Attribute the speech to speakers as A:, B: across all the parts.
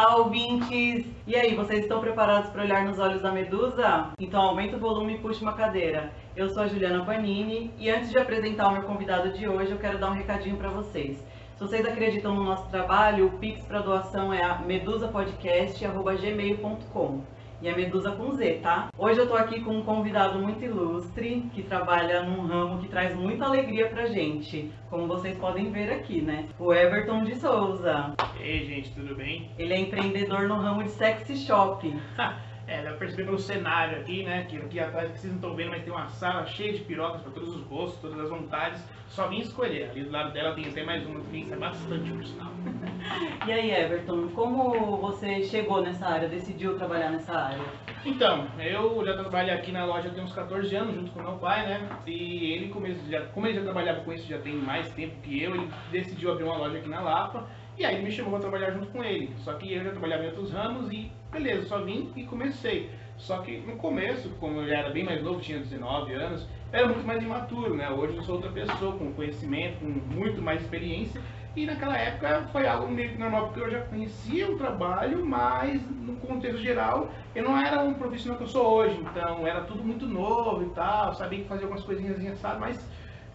A: Olá, ouvintes! E aí, vocês estão preparados para olhar nos olhos da medusa? Então aumenta o volume e puxa uma cadeira. Eu sou a Juliana Panini e antes de apresentar o meu convidado de hoje, eu quero dar um recadinho para vocês. Se vocês acreditam no nosso trabalho, o Pix para doação é a medusapodcast.gmail.com. E é Medusa com Z, tá? Hoje eu tô aqui com um convidado muito ilustre, que trabalha num ramo que traz muita alegria pra gente, como vocês podem ver aqui, né? O Everton de Souza.
B: Ei, gente, tudo bem?
A: Ele é empreendedor no ramo de sexy shopping.
B: É, dá pra perceber pelo cenário aqui, né? Que aqui atrás que vocês não estão vendo, mas tem uma sala cheia de pirocas para todos os gostos, todas as vontades. Só vim escolher. Ali do lado dela tem até mais uma que é bastante, por sinal.
A: E aí, Everton, como você chegou nessa área, decidiu trabalhar nessa área?
B: Então, eu já trabalho aqui na loja tem uns 14 anos, junto com meu pai, né? E ele, como ele, já, como ele já trabalhava com isso já tem mais tempo que eu, ele decidiu abrir uma loja aqui na Lapa. E aí me chamou para trabalhar junto com ele. Só que eu já trabalhava em outros ramos e beleza, só vim e comecei. Só que no começo, como eu já era bem mais novo, tinha 19 anos, era muito mais imaturo, né? Hoje eu sou outra pessoa, com conhecimento, com muito mais experiência. E naquela época foi algo meio que normal, porque eu já conhecia o trabalho, mas no contexto geral eu não era um profissional que eu sou hoje. Então era tudo muito novo e tal, sabia que fazia algumas coisinhas, sabe? Mas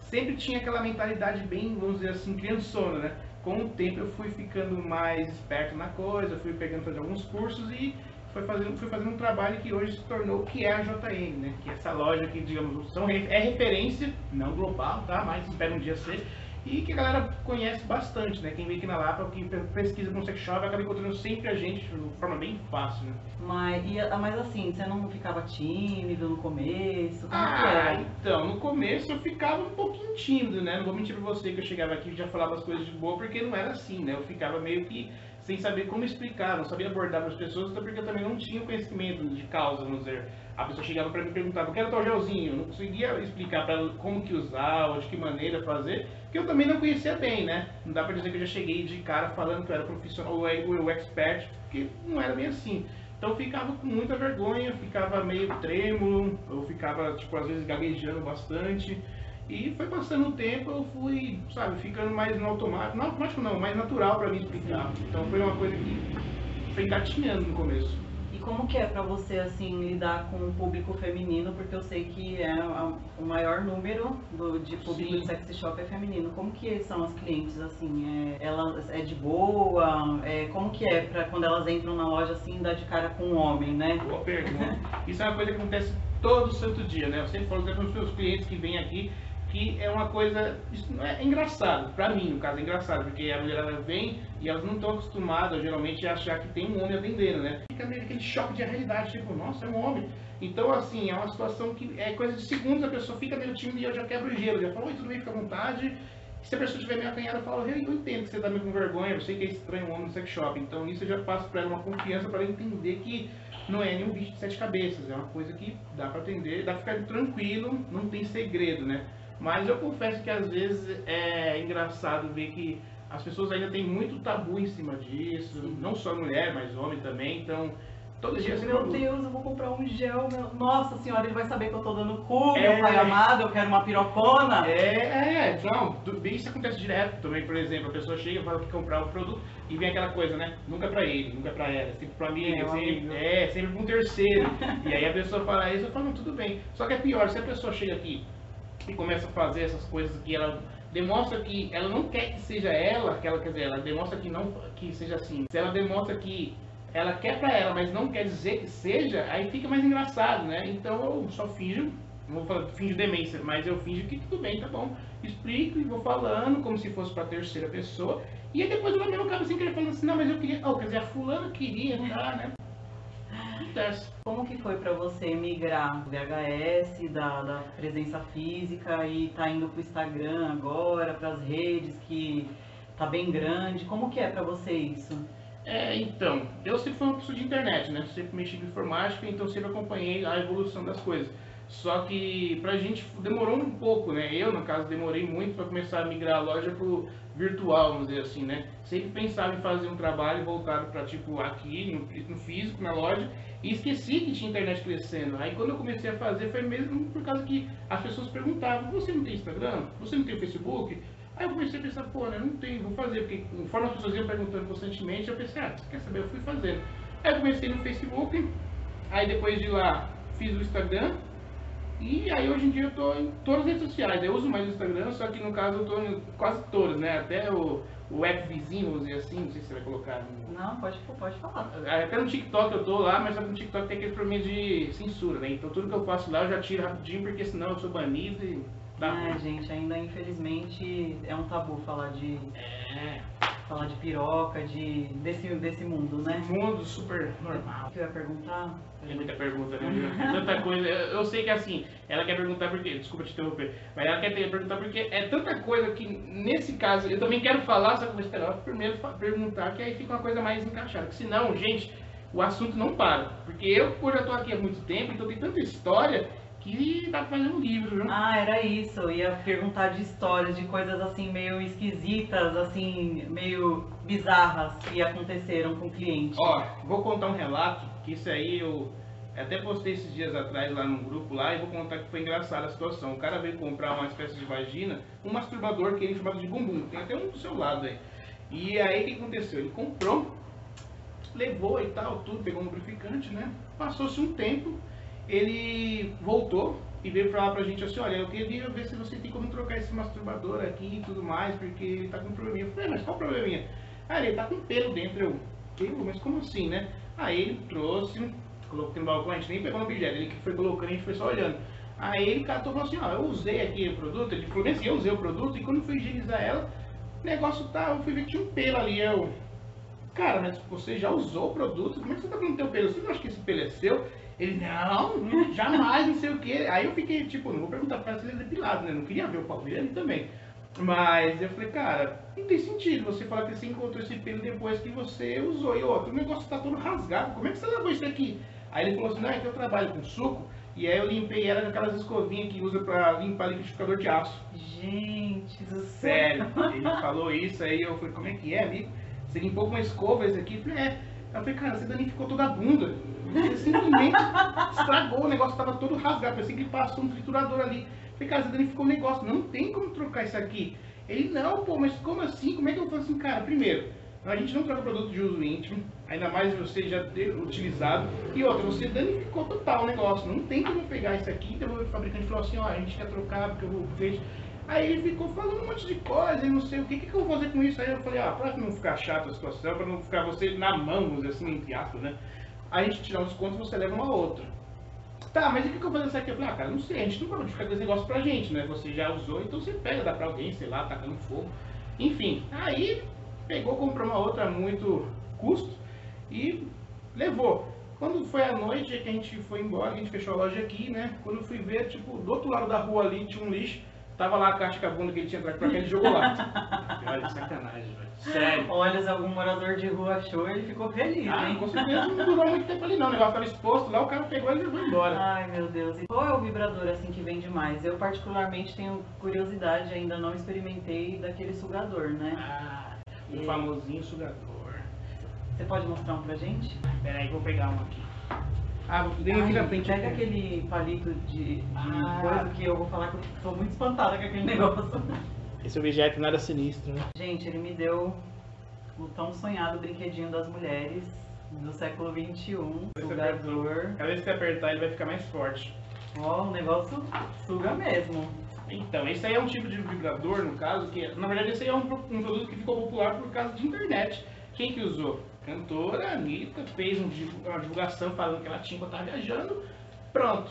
B: sempre tinha aquela mentalidade bem, vamos dizer assim, criançona, né? Com o tempo eu fui ficando mais esperto na coisa, fui pegando fazer alguns cursos e foi fazendo, fui fazendo um trabalho que hoje se tornou o que é a JN, né? Que é essa loja que, digamos, são, é referência, não global, tá? Mas espero um dia ser e que a galera conhece bastante, né? Quem vem aqui na Lapa, quem pesquisa com sex shop, acaba encontrando sempre a gente de forma bem fácil, né?
A: Mas, e, mas assim, você não ficava tímido no começo?
B: Ah, então, no começo eu ficava um pouquinho tímido, né? Não vou mentir pra você que eu chegava aqui e já falava as coisas de boa, porque não era assim, né? Eu ficava meio que sem saber como explicar, não sabia abordar as pessoas, até porque eu também não tinha conhecimento de causa, vamos dizer. A pessoa chegava para mim e perguntava, eu quero tal gelzinho, não conseguia explicar para como que usar, ou de que maneira fazer, que eu também não conhecia bem, né? Não dá para dizer que eu já cheguei de cara falando que eu era profissional ou eu expert, porque não era bem assim. Então ficava com muita vergonha, ficava meio trêmulo, eu ficava, tipo, às vezes gaguejando bastante. E foi passando o tempo, eu fui, sabe, ficando mais no automático, não automático não, mais natural para mim explicar. Então foi uma coisa que foi engatinhando no começo.
A: E como que é para você, assim, lidar com o público feminino, porque eu sei que é a, o maior número do, de público Sim. de sexy shop é feminino. Como que são as clientes, assim, é, elas é de boa? É, como que é para quando elas entram na loja, assim, dar de cara com um homem, né?
B: Boa pergunta. Isso é uma coisa que acontece todo santo dia, né? Eu sempre falo para os meus clientes que vêm aqui, que é uma coisa isso é engraçado para mim no caso é engraçado porque a mulher ela vem e elas não estão acostumadas geralmente a achar que tem um homem atendendo né fica meio aquele choque de realidade tipo nossa é um homem então assim é uma situação que é coisa de segundos a pessoa fica meio tímida e eu já quebro o gelo já falo oi tudo bem fica à vontade se a pessoa estiver meio acanhada, eu falo, eu entendo que você está meio com vergonha, eu sei que é estranho um homem no sex shop. Então, nisso eu já passo para ela uma confiança para ela entender que não é nenhum bicho de sete cabeças. É uma coisa que dá para atender, dá para ficar tranquilo, não tem segredo, né? Mas eu confesso que às vezes é engraçado ver que as pessoas ainda têm muito tabu em cima disso, Sim. não só mulher, mas homem também, então todo dia assim,
A: Meu Deus, eu vou comprar um gel, meu... nossa senhora, ele vai saber que eu tô dando cu, é... meu pai amado, eu quero uma pirocona.
B: É, é, não, isso acontece direto também, por exemplo, a pessoa chega e fala que comprar o produto e vem aquela coisa, né? Nunca pra ele, nunca pra ela, sempre pra mim, é, sempre, é, sempre pra um terceiro. e aí a pessoa fala isso, eu falo, não, tudo bem. Só que é pior, se a pessoa chega aqui e começa a fazer essas coisas que ela demonstra que ela não quer que seja ela, que ela quer dizer, ela demonstra que não que seja assim. Se ela demonstra que ela quer para ela, mas não quer dizer que seja, aí fica mais engraçado, né? Então eu só finjo, não vou falar finjo demência, mas eu finjo que tudo bem, tá bom. Explico e vou falando como se fosse para terceira pessoa. E aí depois ela mesmo acaba assim querer falando assim, não, mas eu queria, oh, quer dizer, a fulana queria, tá, né?
A: Como que foi para você migrar do VHS, da, da presença física e tá indo pro Instagram agora, para as redes que tá bem grande? Como que é para você isso?
B: É, então, eu sempre fui uma pessoa de internet, né? Sempre mexi com informática, então sempre acompanhei a evolução das coisas. Só que pra gente demorou um pouco, né? Eu, no caso, demorei muito para começar a migrar a loja pro virtual, vamos dizer assim, né? Sempre pensava em fazer um trabalho voltado para tipo aqui, no, no, físico, na loja, e esqueci que tinha internet crescendo. Aí quando eu comecei a fazer foi mesmo por causa que as pessoas perguntavam: "Você não tem Instagram? Você não tem Facebook?" Aí eu comecei a pensar, pô, né, não tem, vou fazer, porque conforme as pessoas iam perguntando constantemente, eu pensei, ah, quer saber, eu fui fazendo. Aí eu comecei no Facebook, aí depois de lá fiz o Instagram, e aí hoje em dia eu tô em todas as redes sociais. Eu uso mais o Instagram, só que no caso eu tô em quase todas, né? Até o, o app vizinho, vamos dizer assim, não sei se você vai colocar. No...
A: Não, pode, pode falar.
B: Até no TikTok eu tô lá, mas no TikTok tem aquele problema de censura, né? Então tudo que eu faço lá eu já tiro rapidinho, porque senão eu sou banido e dá
A: É,
B: ruim.
A: gente, ainda infelizmente é um tabu falar de
B: É,
A: falar de piroca, de desse desse mundo, né?
B: mundo super normal.
A: O que eu ia perguntar?
B: Tem muita pergunta, né? Tanta coisa. Eu eu sei que assim, ela quer perguntar porque. Desculpa te interromper. Mas ela quer ter- perguntar porque é tanta coisa que, nesse caso, eu também quero falar, só que eu vou esperar primeiro perguntar, que aí fica uma coisa mais encaixada. Que senão, gente, o assunto não para. Porque eu, por já tô aqui há muito tempo, então tem tanta história que dá pra fazer um livro, viu?
A: Ah, era isso. Eu ia perguntar de histórias, de coisas assim meio esquisitas, assim, meio bizarras que aconteceram com o cliente.
B: Ó, vou contar um relato, que isso aí eu até postei esses dias atrás lá no grupo lá e vou contar que foi engraçada a situação. O cara veio comprar uma espécie de vagina, um masturbador que ele chamado de bumbum, tem até um do seu lado aí. E aí o que aconteceu? Ele comprou, levou e tal, tudo, pegou um lubrificante, né? Passou-se um tempo, ele voltou e veio falar pra gente assim, olha, eu queria ver se você tem como trocar esse masturbador aqui e tudo mais, porque ele tá com um probleminha. Eu falei, "É, mas qual probleminha? Ah, ele tá com pelo dentro. Eu, "Que? mas como assim, né? Aí ele trouxe, colocou no balcão, a gente nem pegou no objeto, ele que foi colocando, a gente foi só olhando. Aí ele catou e falou assim, ó, eu usei aqui o produto, ele falou assim, eu usei o produto, e quando fui higienizar ela, o negócio tá, eu fui ver que tinha um pelo ali, eu... Cara, mas você já usou o produto, como é que você tá com o teu pelo? Você não acha que esse pelo é seu? Ele, não, jamais, não sei o que. Aí eu fiquei, tipo, não vou perguntar pra se ele é depilado, né? Não queria ver o pau dele também. Mas eu falei, cara, não tem sentido você falar que você encontrou esse pelo depois que você usou. E outro, o negócio tá todo rasgado, como é que você lavou isso aqui? Aí ele falou assim, não, é que eu trabalho com suco, e aí eu limpei ela com aquelas escovinhas que usa pra limpar liquidificador de aço.
A: Gente do céu.
B: Sério, ele falou isso, aí eu falei, como é que é, amigo? Você limpou com uma escova esse aqui? Eu falei, é. Eu falei, cara, você danificou toda a bunda. Simplesmente estragou, o negócio tava todo rasgado, parecia que passou um triturador ali. Falei, cara, danificou o negócio, não tem como trocar isso aqui. Ele, não, pô, mas como assim? Como é que eu faço assim, cara? Primeiro, a gente não troca produto de uso íntimo, ainda mais você já ter utilizado. E outra, você danificou total o negócio. Não tem como pegar isso aqui. Então o fabricante falou assim, ó, a gente quer trocar porque eu vejo. Aí ele ficou falando um monte de coisa e não sei o que, que, que eu vou fazer com isso? Aí eu falei, ah, pra não ficar chato a situação, pra não ficar você na mão, assim, entre aspas, né? A gente tirar um desconto você leva uma outra. Tá, mas o que, eu vou fazer isso aqui? Eu falei, ah, cara, não sei, a gente não pode ficar com esse negócio pra gente, né? Você já usou, então você pega, dá pra alguém, sei lá, tacando fogo. Enfim, aí pegou, comprou uma outra muito custo e levou. Quando foi à noite que a gente foi embora, a gente fechou a loja aqui, né? Quando eu fui ver, tipo, do outro lado da rua ali tinha um lixo, tava lá a caixa com a bunda que ele tinha trago pra cá, ele jogou lá. Olha, sacanagem, velho. Sério.
A: Olha, se algum morador de rua achou, ele ficou feliz,
B: Ah,
A: hein?
B: com certeza não durou muito tempo ali não, o negócio tava exposto lá, o cara pegou e levou embora.
A: Ai, meu Deus. E qual é o vibrador assim que vende mais? Eu particularmente tenho curiosidade, ainda não experimentei daquele sugador, né?
B: Ah, o famosinho sugador.
A: Você pode mostrar um pra gente?
B: Pera aí, vou pegar um aqui. Ah, dei aqui na frente.
A: Pega aquele palito de, de
B: Ah.
A: coisa que eu vou falar que eu tô muito espantada com aquele negócio.
B: Esse objeto nada sinistro, né?
A: Gente, ele me deu o tão sonhado brinquedinho das mulheres do século XXI, sugador.
B: Cada vez que você apertar ele vai ficar mais forte.
A: Ó, o negócio suga mesmo.
B: Então, esse aí é um tipo de vibrador, no caso, que na verdade esse aí é um, um produto que ficou popular por causa de internet. Quem que usou? Cantora, Anitta, fez um uma divulgação falando que ela tinha quando estava viajando. Pronto.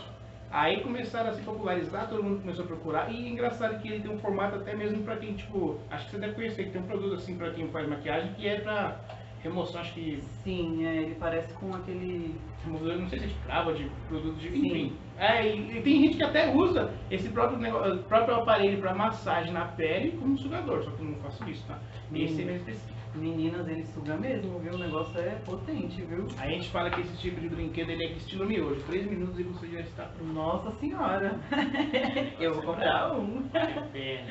B: Aí começaram a se popularizar, todo mundo começou a procurar. E engraçado que ele tem um formato até mesmo pra quem, tipo, acho que você deve conhecer, que tem um produto assim pra quem faz maquiagem que é pra remoção, acho que
A: Sim, é, ele parece com aquele.
B: removedor, não sei se é de cravo, de produto de
A: Sim.
B: enfim. É, e, e tem gente que até usa esse próprio, negócio, próprio aparelho para massagem na pele como sugador, só que eu não faço isso, tá? Esse é
A: Hum.
B: mesmo específico.
A: Meninas, ele suga mesmo, viu? O negócio é potente, viu?
B: A gente fala que esse tipo de brinquedo ele é estilo miojo. Três minutos e você já está pronto.
A: Nossa senhora! Eu vou comprar um.
B: É,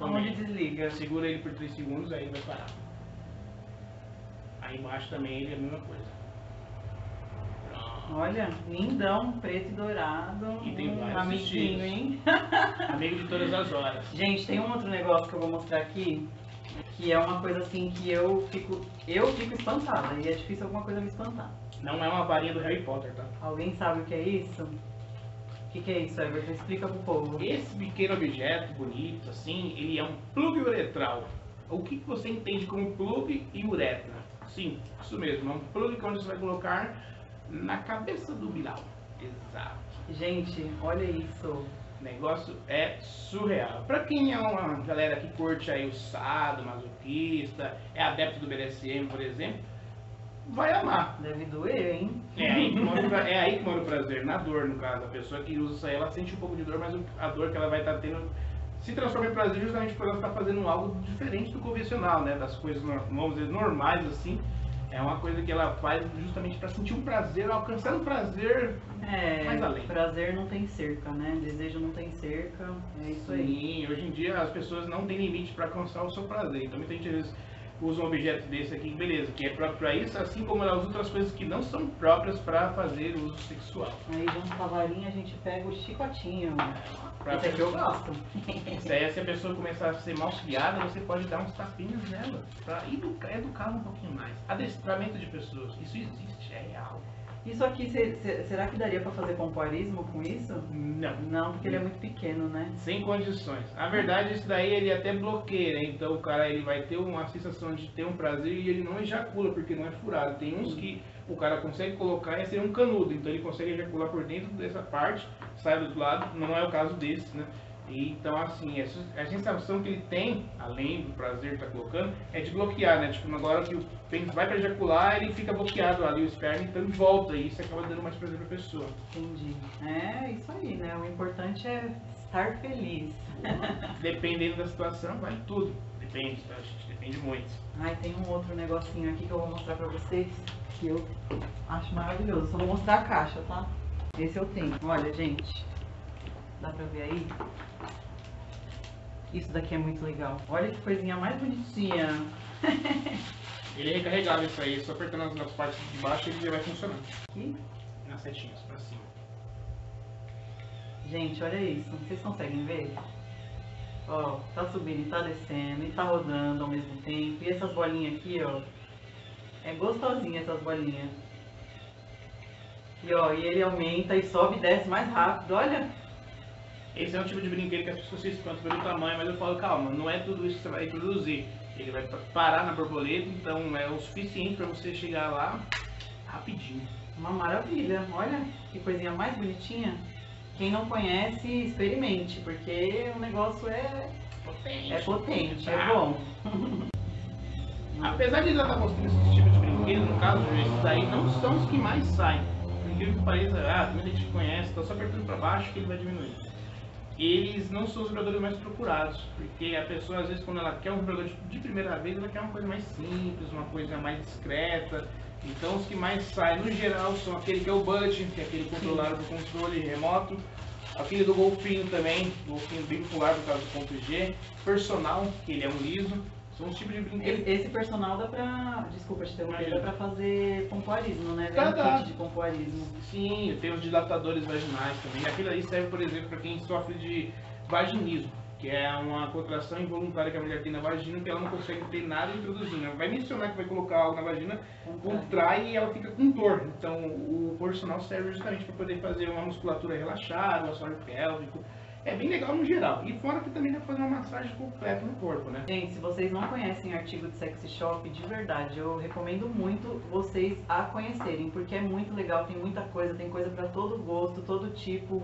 A: Onde desliga?
B: Segura ele por 3 segundos, aí vai parar. Aí embaixo também ele é a mesma coisa.
A: Olha, lindão, preto e dourado.
B: E tem
A: um amiguinho, hein?
B: Amigo de todas as horas.
A: Gente, tem um outro negócio que eu vou mostrar aqui, que é uma coisa assim que eu fico, eu fico espantada e é difícil alguma coisa me espantar.
B: Não é uma varinha do Harry Potter, tá?
A: Alguém sabe o que é isso? O que, que é isso, Everton? Explica pro povo.
B: Esse pequeno objeto bonito, assim, ele é um plug uretral. O que que você entende como plug e uretra? Sim, isso mesmo. É um plug que onde você vai colocar na cabeça do Bilal. Exato.
A: Gente, olha isso.
B: O negócio é surreal. Pra quem é uma galera que curte aí o sado, masoquista, é adepto do BDSM, por exemplo, vai amar.
A: Deve doer, hein?
B: É aí, que mora, é aí que mora o prazer, na dor, no caso. A pessoa que usa isso aí, ela sente um pouco de dor, mas a dor que ela vai estar tendo se transforma em prazer justamente por ela estar fazendo algo diferente do convencional, né? Das coisas, vamos dizer, normais, assim. É uma coisa que ela faz justamente para sentir um prazer, alcançar um prazer
A: É,
B: Mais além.
A: prazer não tem cerca, né? Desejo não tem cerca. É isso aí.
B: Sim, hoje em dia as pessoas não têm limite para alcançar o seu prazer. Então muita gente às vezes usa um objeto desse aqui, beleza, que é próprio para isso, assim como as outras coisas que não são próprias para fazer uso sexual.
A: Aí junto com a varinha a gente pega o chicotinho.
B: Pra
A: Esse aqui eu gosto.
B: Isso aí, se a pessoa começar a ser mal criada, você pode dar uns tapinhas nela, pra educar, educá-la um pouquinho mais. Adestramento de pessoas, isso existe, é real.
A: Isso aqui, se- se- será que daria pra fazer pompoarismo com isso?
B: Não,
A: Não, porque ele é muito pequeno, né?
B: sem condições. Na verdade, isso daí ele até bloqueia, né? então o cara ele vai ter uma sensação de ter um prazer e ele não ejacula, porque não é furado. Tem uns que o cara consegue colocar e ser um canudo, então ele consegue ejacular por dentro dessa parte, sai do outro lado, não é o caso desse, né? E, então, assim, essa- a sensação que ele tem, além do prazer de estar colocando, é de bloquear, né? Tipo, agora que o pênis vai para ejacular, ele fica bloqueado ali, o esperma, então volta, e isso acaba dando mais prazer pra pessoa.
A: Entendi. É isso aí, né? O importante é estar feliz.
B: Dependendo da situação, vai tudo. Depende, tá, gente? Depende muito.
A: Ai, tem um outro negocinho aqui que eu vou mostrar pra vocês que eu acho maravilhoso. Só vou mostrar a caixa, tá? Esse eu tenho. Olha, gente. Dá pra ver aí? Isso daqui é muito legal. Olha que coisinha mais bonitinha.
B: Ele é recarregável isso aí, só apertando nas- nas partes de baixo ele já vai funcionar.
A: Aqui.
B: Nas setinhas pra cima.
A: Gente, olha isso. Vocês conseguem ver? Ó, tá subindo e tá descendo e tá rodando ao mesmo tempo. E essas bolinhas aqui, ó. É gostosinha essas bolinhas. E ó, e ele aumenta e sobe e desce mais rápido. Olha.
B: Esse é um tipo de brinquedo que as pessoas se espantam pelo tamanho, mas eu falo, calma, não é tudo isso que você vai introduzir. Ele vai pa- parar na borboleta, então é o suficiente para você chegar lá rapidinho.
A: Uma maravilha. Olha que coisinha mais bonitinha. Quem não conhece, experimente, porque o negócio é,
B: Potente.
A: é potente, é
B: Tá.
A: bom.
B: Apesar de ela estar mostrando esse tipo de brinquedo, no caso, esses daí não são os que mais saem. Incrível que pareça, ah, tem muita gente conhece, então só apertando para baixo que ele vai diminuir. Eles não são os vibradores mais procurados, porque a pessoa, às vezes, quando ela quer um vibrador de, primeira vez, ela quer uma coisa mais simples, uma coisa mais discreta. Então, os que mais saem, no geral, são aquele que é o budget, que é aquele controlado por controle remoto, aquele do golfinho também, golfinho bem popular por causa do ponto G, personal, que ele é um liso, são os tipos de
A: Esse, personal dá pra. Desculpa te interromper, dá
B: Imagina.
A: pra fazer pompoarismo, né? Vem
B: Dá,
A: um kit de pompoarismo.
B: Sim, tem os dilatadores vaginais também. Aquilo aí serve, por exemplo, para quem sofre de vaginismo, que é uma contração involuntária que a mulher tem na vagina que ela não consegue ter nada introduzindo. Ela vai mencionar que vai colocar algo na vagina, contrai e ela fica com dor. Então o personal serve justamente para poder fazer uma musculatura relaxada, um assoalho pélvico. É bem legal no geral. E fora que também dá pra fazer uma massagem completa no corpo, né?
A: Gente, se vocês não conhecem artigo de sexy shop, de verdade, eu recomendo muito vocês a conhecerem, porque é muito legal, tem muita coisa, tem coisa pra todo gosto, todo tipo,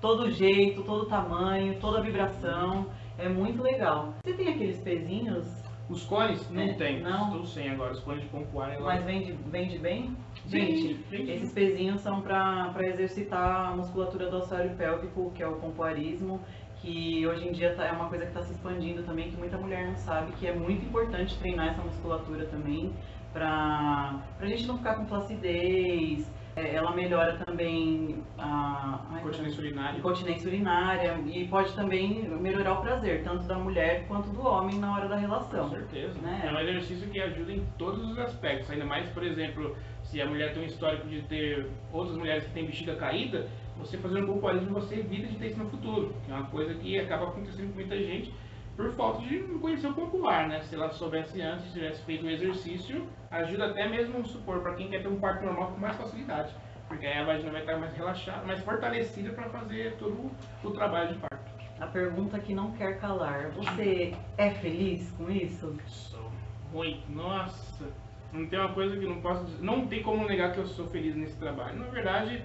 A: todo jeito, todo tamanho, toda vibração. É muito legal. Você tem aqueles pezinhos,
B: Os cones não
A: É,
B: tem,
A: não.
B: estou sem agora. Os cones de pompoar ela...
A: mas vende, vende bem? Gente, esses pezinhos são para exercitar a musculatura do assoalho pélvico, que é o pompoarismo, que hoje em dia tá- é uma coisa que está se expandindo também, que muita mulher não sabe, que é muito importante treinar essa musculatura também, para a gente não ficar com flacidez, ela melhora também a, a
B: Continência urinária.
A: incontinência urinária e pode também melhorar o prazer, tanto da mulher quanto do homem na hora da
B: Com
A: relação.
B: certeza.
A: Né?
B: É um exercício que ajuda em todos os aspectos. Ainda mais, por exemplo, se a mulher tem um histórico de ter outras mulheres que têm bexiga caída, você fazendo um pompoarismo você evita de ter isso no futuro. Que é uma coisa que acaba acontecendo com muita gente por falta de conhecer o popular, né? Se ela soubesse antes, se tivesse feito o exercício, ajuda até mesmo, supor, para quem quer ter um parto normal com mais facilidade. Porque aí a vagina vai estar mais relaxada, mais fortalecida para fazer todo o trabalho de parto.
A: A pergunta que não quer calar: você é feliz com isso?
B: Sou muito, nossa. Não tem uma coisa que não posso dizer. Não tem como negar que eu sou feliz nesse trabalho. Na verdade,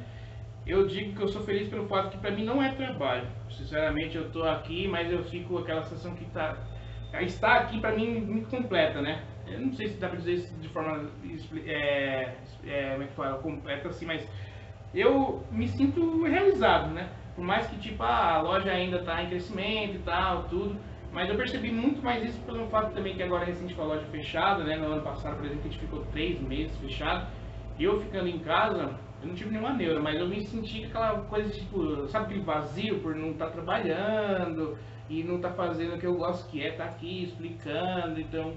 B: eu digo que eu sou feliz pelo fato que pra mim não é trabalho. Sinceramente, eu tô aqui, mas eu fico aquela sensação que tá. Estar aqui pra mim me completa, né? Eu não sei se dá pra dizer isso de forma. É, é, como é que fala? Completa assim, mas eu me sinto realizado, né? Por mais que tipo ah, a loja ainda está em crescimento e tal, tudo, mas eu percebi muito mais isso pelo fato também que agora recente com a loja fechada, né? No ano passado, por exemplo, a gente ficou três meses fechado, eu ficando em casa, eu não tive nenhuma neura, mas eu me senti aquela coisa tipo, sabe aquele vazio por não estar trabalhando e não estar fazendo o que eu gosto que é estar aqui explicando, então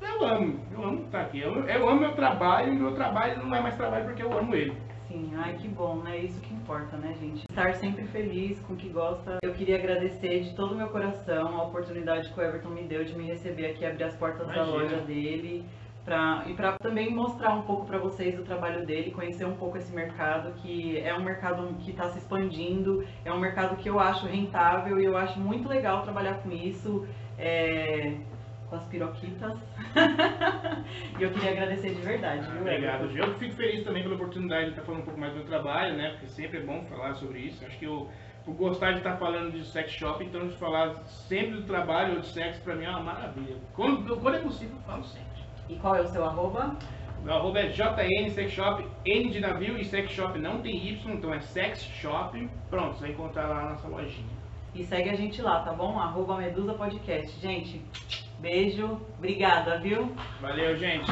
B: eu amo, eu amo estar aqui, eu, eu amo meu trabalho e meu trabalho não é mais trabalho porque eu amo ele.
A: Sim, ai que bom, né? Isso que importa, né, gente? Estar sempre feliz com o que gosta. Eu queria agradecer de todo o meu coração a oportunidade que o Everton me deu de me receber aqui, abrir as portas da
B: Imagina.
A: loja dele. Pra, e para também mostrar um pouco para vocês o trabalho dele, conhecer um pouco esse mercado, que é um mercado que está se expandindo, é um mercado que eu acho rentável e eu acho muito legal trabalhar com isso, é, com as piroquitas. e eu queria agradecer de verdade, viu,
B: Obrigado? Gil. Eu fico feliz também pela oportunidade de estar falando um pouco mais do meu trabalho, né? Porque sempre é bom falar sobre isso. Acho que eu, por gostar de estar falando de sex shop, então de falar sempre do trabalho ou de sexo, pra mim é uma maravilha. Quando, quando é possível, eu falo sempre.
A: E qual é o seu arroba?
B: Meu arroba é JN Sex Shop, N de navio e Sex Shop não tem Y, então é Sex Shop. Pronto, você vai encontrar lá na nossa lojinha.
A: E segue a gente lá, tá bom? Arroba Medusa Podcast. Gente, beijo, obrigada, viu?
B: Valeu, gente.